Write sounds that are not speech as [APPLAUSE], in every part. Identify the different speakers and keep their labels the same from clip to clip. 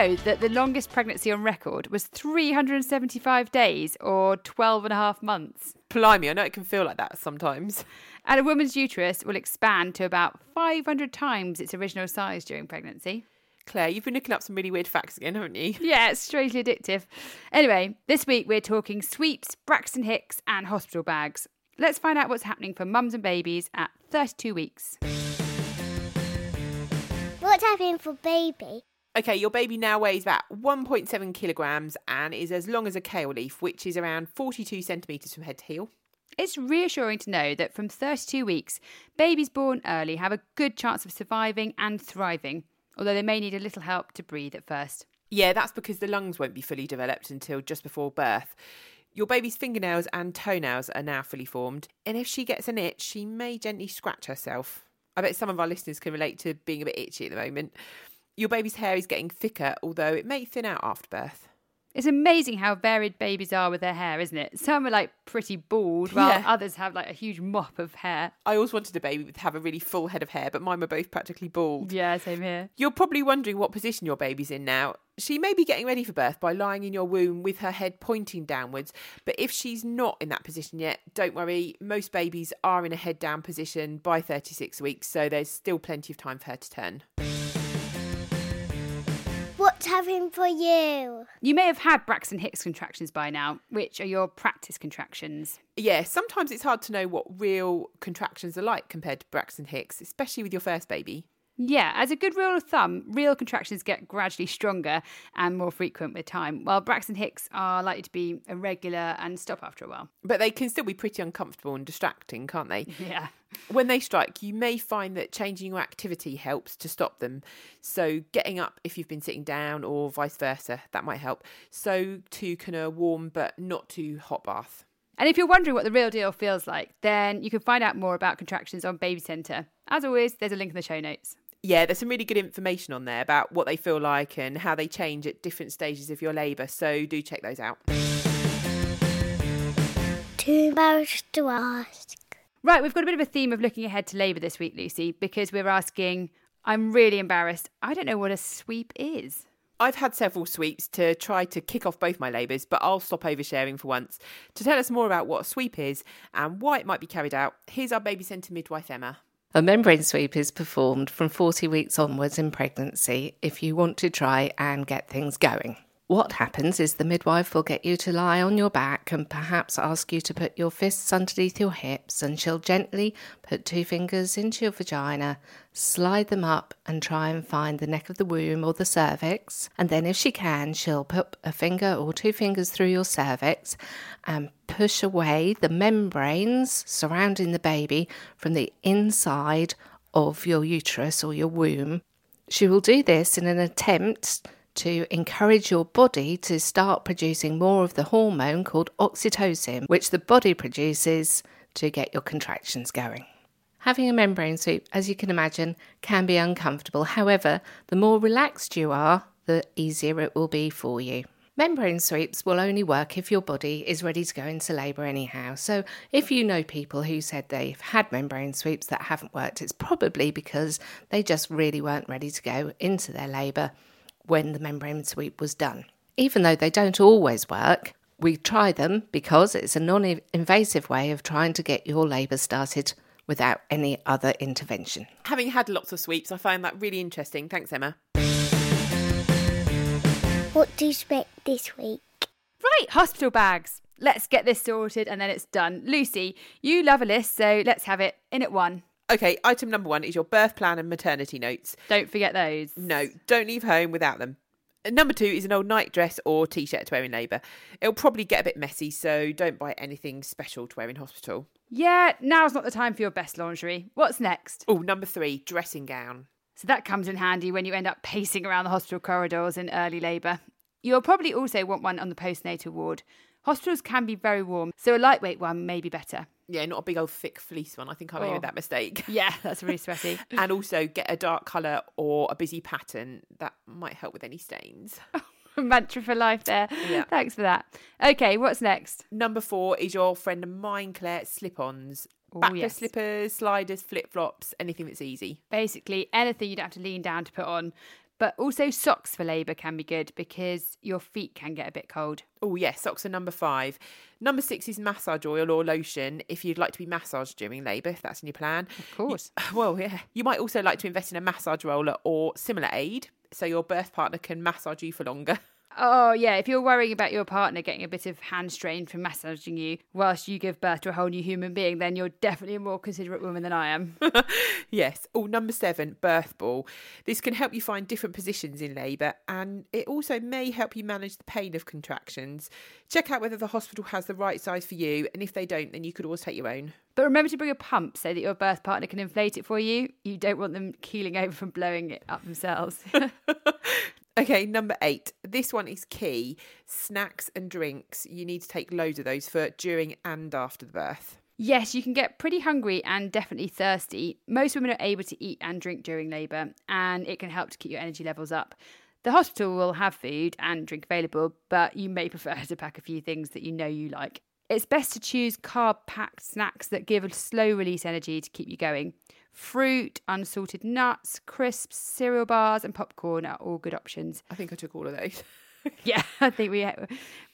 Speaker 1: Know that the longest pregnancy on record was 375 days or 12 and a half months?
Speaker 2: Blimey, I know it can feel like that sometimes.
Speaker 1: And a woman's uterus will expand to about 500 times its original size during pregnancy.
Speaker 2: Claire, you've been looking up some really weird facts again, haven't you? [LAUGHS]
Speaker 1: Yeah, it's strangely addictive. Anyway, this week we're talking sweeps, Braxton Hicks, and hospital bags. Let's find out what's happening for mums and babies at 32 weeks.
Speaker 3: What's happening for baby?
Speaker 2: Okay, your baby now weighs about 1.7 kilograms and is as long as a kale leaf, which is around 42 centimetres from head to heel.
Speaker 1: It's reassuring to know that from 32 weeks, babies born early have a good chance of surviving and thriving, although they may need a little help to breathe at first.
Speaker 2: Yeah, that's because the lungs won't be fully developed until just before birth. Your baby's fingernails and toenails are now fully formed, and if she gets an itch, she may gently scratch herself. I bet some of our listeners can relate to being a bit itchy at the moment. Your baby's hair is getting thicker, although it may thin out after birth.
Speaker 1: It's amazing how varied babies are with their hair, isn't it? Some are like pretty bald, while
Speaker 2: Yeah.
Speaker 1: others have like a huge mop of hair.
Speaker 2: I always wanted a baby to have a really full head of hair, but mine were both practically bald.
Speaker 1: Yeah, same here.
Speaker 2: You're probably wondering what position your baby's in now. She may be getting ready for birth by lying in your womb with her head pointing downwards, but if she's not in that position yet, don't worry. Most babies are in a head down position by 36 weeks, so there's still plenty of time for her to turn.
Speaker 3: What's happening for you?
Speaker 1: You may have had Braxton Hicks contractions by now, which are your practice contractions.
Speaker 2: Yeah, sometimes it's hard to know what real contractions are like compared to Braxton Hicks, especially with your first baby.
Speaker 1: Yeah, as a good rule of thumb, real contractions get gradually stronger and more frequent with time, while Braxton Hicks are likely to be irregular and stop after a while.
Speaker 2: But they can still be pretty uncomfortable and distracting, can't they? [LAUGHS]
Speaker 1: Yeah.
Speaker 2: When they strike, you may find that changing your activity helps to stop them. So, getting up if you've been sitting down, or vice versa, that might help. So, too, can a warm but not too hot bath.
Speaker 1: And if you're wondering what the real deal feels like, then you can find out more about contractions on Baby Centre. As always, there's a link in the show notes.
Speaker 2: Yeah, there's some really good information on there about what they feel like and how they change at different stages of your labour. So, do check those out.
Speaker 3: Too embarrassed to ask.
Speaker 1: Right, we've got a bit of a theme of looking ahead to Labour this week, Lucy, because we're asking, I'm really embarrassed. I don't know what a sweep is.
Speaker 2: I've had several sweeps to try to kick off both my labours, but I'll stop oversharing for once. To tell us more about what a sweep is and why it might be carried out, here's our baby centre midwife Emma.
Speaker 4: A membrane sweep is performed from 40 weeks onwards in pregnancy if you want to try and get things going. What happens is the midwife will get you to lie on your back and perhaps ask you to put your fists underneath your hips, and she'll gently put two fingers into your vagina, slide them up, and try and find the neck of the womb or the cervix. And then, if she can, she'll put a finger or two fingers through your cervix and push away the membranes surrounding the baby from the inside of your uterus or your womb. She will do this in an attempt to encourage your body to start producing more of the hormone called oxytocin, which the body produces to get your contractions going. Having a membrane sweep, as you can imagine, can be uncomfortable. However, the more relaxed you are, the easier it will be for you. Membrane sweeps will only work if your body is ready to go into labour anyhow. So, if you know people who said they've had membrane sweeps that haven't worked, it's probably because they just really weren't ready to go into their labour when the membrane sweep was done. Even though they don't always work, we try them because it's a non invasive way of trying to get your labour started without any other intervention.
Speaker 2: Having had lots of sweeps, I find that really interesting. Thanks, Emma.
Speaker 3: What do you expect this week?
Speaker 1: Right, hospital bags. Let's get this sorted and then it's done. Lucy, you love a list, so let's have it in at one.
Speaker 2: Okay, item number one is your birth plan and maternity notes.
Speaker 1: Don't forget those.
Speaker 2: No, don't leave home without them. Number two is an old nightdress or t shirt to wear in labour. It'll probably get a bit messy, so don't buy anything special to wear in hospital.
Speaker 1: Yeah, now's not the time for your best lingerie. What's next?
Speaker 2: Oh, number three, dressing gown.
Speaker 1: So that comes in handy when you end up pacing around the hospital corridors in early labour. You'll probably also want one on the postnatal ward. Hospitals can be very warm, so a lightweight one may be better.
Speaker 2: Yeah, not a big old thick fleece one. I think I made
Speaker 1: Oh.
Speaker 2: that mistake. [LAUGHS]
Speaker 1: Yeah, that's really sweaty. [LAUGHS]
Speaker 2: and also get a dark colour or a busy pattern. That might help with any stains. [LAUGHS]
Speaker 1: Oh, mantra for life there.
Speaker 2: Yeah.
Speaker 1: Thanks for that. Okay, what's next?
Speaker 2: Number four is your friend of mine, Claire, slip-ons.
Speaker 1: Oh,
Speaker 2: Backless
Speaker 1: yes.
Speaker 2: slippers, sliders, flip-flops, anything that's easy.
Speaker 1: Basically, anything you'd have to lean down to put on. But also, socks for labour can be good because your feet can get a bit cold.
Speaker 2: Oh, yes, socks are number five. Number six is massage oil or lotion if you'd like to be massaged during labour, if that's in your plan.
Speaker 1: Of course. [LAUGHS]
Speaker 2: Well, yeah. You might also like to invest in a massage roller or similar aid so your birth partner can massage you for longer. [LAUGHS]
Speaker 1: Oh, yeah. If you're worrying about your partner getting a bit of hand strain from massaging you whilst you give birth to a whole new human being, then you're definitely a more considerate woman than I am. [LAUGHS]
Speaker 2: yes. Oh, number seven, birth ball. This can help you find different positions in labour and it also may help you manage the pain of contractions. Check out whether the hospital has the right size for you, and if they don't, then you could always take your own.
Speaker 1: But remember to bring a pump so that your birth partner can inflate it for you. You don't want them keeling over from blowing it up themselves. [LAUGHS] [LAUGHS]
Speaker 2: Okay, number eight. This one is key. Snacks and drinks. You need to take loads of those for during and after the birth.
Speaker 1: Yes, you can get pretty hungry and definitely thirsty. Most women are able to eat and drink during labour, and it can help to keep your energy levels up. The hospital will have food and drink available, but you may [LAUGHS] prefer to pack a few things that you know you like. It's best to choose carb packed snacks that give a slow release energy to keep you going. Fruit, unsalted nuts, crisps, cereal bars, and popcorn are all good options.
Speaker 2: I think I took all of those. [LAUGHS]
Speaker 1: Yeah, I think we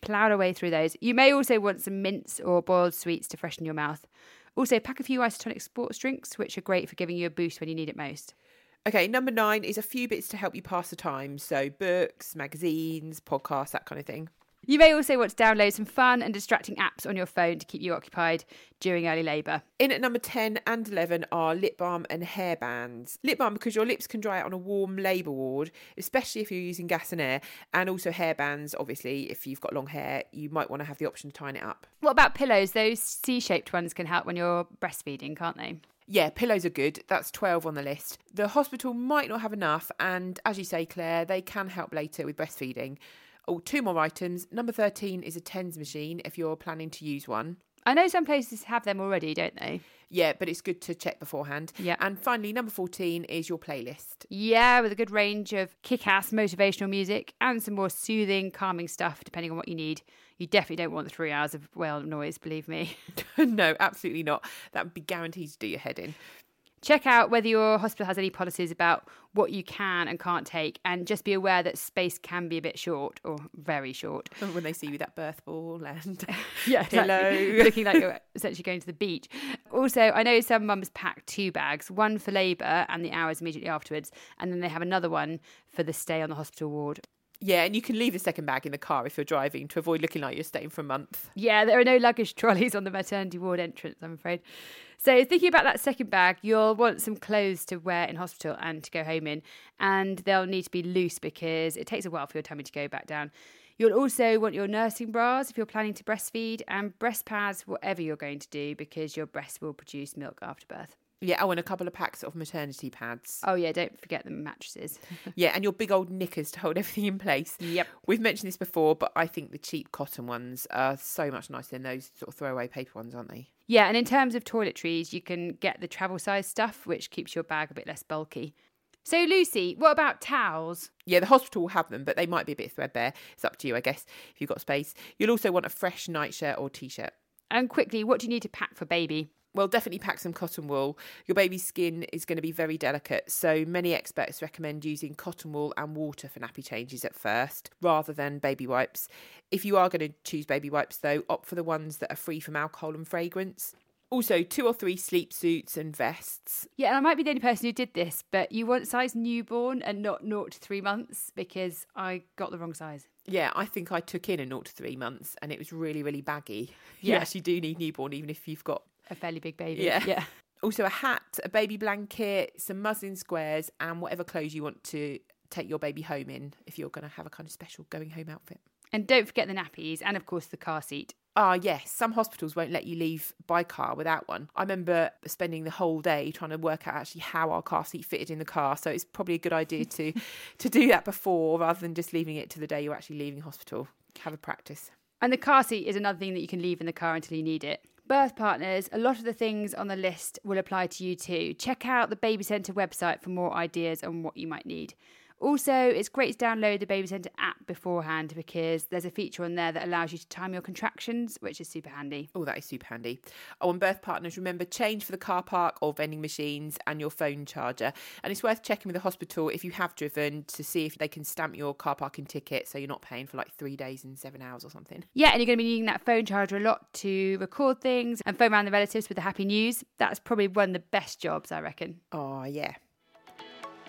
Speaker 1: ploughed our way through those. You may also want some mints or boiled sweets to freshen your mouth. Also, pack a few isotonic sports drinks, which are great for giving you a boost when you need it most.
Speaker 2: Okay, number nine is a few bits to help you pass the time. So, books, magazines, podcasts, that kind of thing.
Speaker 1: You may also want to download some fun and distracting apps on your phone to keep you occupied during early labour.
Speaker 2: In at number 10 and 11 are lip balm and hair bands. Lip balm because your lips can dry out on a warm labour ward, especially if you're using gas and air, and also hair bands, obviously, if you've got long hair, you might want to have the option of tying it up.
Speaker 1: What about pillows? Those C shaped ones can help when you're breastfeeding, can't they?
Speaker 2: Yeah, pillows are good. That's 12 on the list. The hospital might not have enough, and as you say, Claire, they can help later with breastfeeding. Oh, two more items. Number 13 is a TENS machine if you're planning to use one.
Speaker 1: I know some places have them already, don't they?
Speaker 2: Yeah, but it's good to check beforehand.
Speaker 1: Yeah.
Speaker 2: And finally, number 14 is your playlist.
Speaker 1: Yeah, with a good range of kick ass motivational music and some more soothing, calming stuff, depending on what you need. You definitely don't want the three hours of whale noise, believe me. [LAUGHS]
Speaker 2: no, absolutely not. That would be guaranteed to do your head in.
Speaker 1: Check out whether your hospital has any policies about what you can and can't take, and just be aware that space can be a bit short or very short. [LAUGHS]
Speaker 2: When they see you with that birth ball and [LAUGHS] [LAUGHS]
Speaker 1: Yeah,
Speaker 2: pillow.
Speaker 1: looking like you're essentially going to the beach. Also, I know some mums pack two bags, one for labour and the hours immediately afterwards, and then they have another one for the stay on the hospital ward.
Speaker 2: Yeah, and you can leave the second bag in the car if you're driving to avoid looking like you're staying for a month.
Speaker 1: Yeah, there are no luggage [LAUGHS] trolleys on the maternity ward entrance, I'm afraid. So, thinking about that second bag, you'll want some clothes to wear in hospital and to go home in, and they'll need to be loose because it takes a while for your tummy to go back down. You'll also want your nursing bras if you're planning to breastfeed, and breast pads, whatever you're going to do, because your breast will produce milk after birth.
Speaker 2: Yeah, oh, and a couple of packs of maternity pads.
Speaker 1: Oh, yeah, don't forget the mattresses. [LAUGHS]
Speaker 2: Yeah, and your big old knickers to hold [LAUGHS] everything in place.
Speaker 1: Yep.
Speaker 2: We've mentioned this before, but I think the cheap cotton ones are so much nicer than those sort of throwaway paper ones, aren't they?
Speaker 1: Yeah, and in terms of toiletries, you can get the travel size stuff, which keeps your bag a bit less bulky. So, Lucy, what about towels?
Speaker 2: Yeah, the hospital will have them, but they might be a bit threadbare. It's up to you, I guess, if you've got space. You'll also want a fresh nightshirt or t shirt.
Speaker 1: And quickly, what do you need to pack for baby?
Speaker 2: Well, definitely pack some cotton wool. Your baby's skin is going to be very delicate, so many experts recommend using cotton wool and water for nappy changes at first, rather than baby wipes. If you are going to choose baby wipes, though, opt for the ones that are free from alcohol and fragrance. Also, two or three sleep suits and vests.
Speaker 1: Yeah, and I might be the only person who did this, but you want size newborn and not naught to three months because I got the wrong size.
Speaker 2: Yeah, I think I took in a 0 to 3 months and it was really, really baggy. You
Speaker 1: Yeah.
Speaker 2: actually do need newborn, even if you've got
Speaker 1: A fairly big baby.
Speaker 2: Yeah.
Speaker 1: Yeah.
Speaker 2: also a hat, a baby blanket, some muslin squares, and whatever clothes you want to take your baby home in if you're going to have a kind of special going home outfit.
Speaker 1: And don't forget the nappies and, of course, the car seat.
Speaker 2: Ah, yes, some hospitals won't let you leave by car without one. I remember spending the whole day trying to work out actually how our car seat fitted in the car. So it's probably a good idea to [LAUGHS] to do that before rather than just leaving it to the day you're actually leaving hospital. Have a practice.
Speaker 1: And the car seat is another thing that you can leave in the car until you need it. Birth partners, a lot of the things on the list will apply to you too. Check out the Baby Centre website for more ideas on what you might need. Also, it's great to download the Baby Centre app beforehand because there's a feature on there that allows you to time your contractions, which is super handy.
Speaker 2: Oh, that is super handy. Oh, and birth partners, remember change for the car park or vending machines and your phone charger. And it's worth checking with the hospital if you have driven to see if they can stamp your car parking ticket so you're not paying for like three days and seven hours or something.
Speaker 1: Yeah, and you're going to be needing that phone charger a lot to record things and phone around the relatives with the happy news. That's probably one of the best jobs, I reckon.
Speaker 2: Oh, yeah.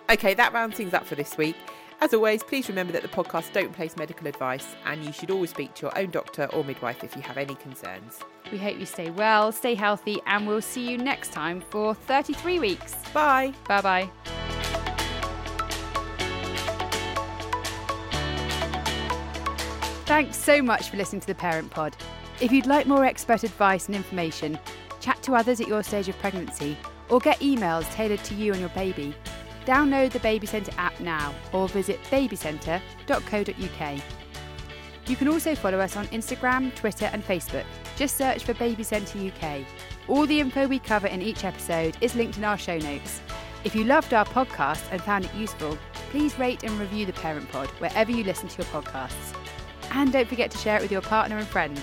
Speaker 2: Okay, that rounds things up for this week. As always, please remember that the podcast don't place medical advice and you should always speak to your own doctor or midwife if you have any concerns.
Speaker 1: We hope you stay well, stay healthy, and we'll see you next time for 33 weeks.
Speaker 2: Bye.
Speaker 1: Bye bye. Thanks so much for listening to the Parent Pod. If you'd like more expert advice and information, chat to others at your stage of pregnancy, or get emails tailored to you and your baby, download the Baby Centre app now or visit babycentre.co.uk. You can also follow us on Instagram, Twitter, and Facebook. Just search for Baby Centre UK. All the info we cover in each episode is linked in our show notes. If you loved our podcast and found it useful, please rate and review the Parent Pod wherever you listen to your podcasts. And don't forget to share it with your partner and friends.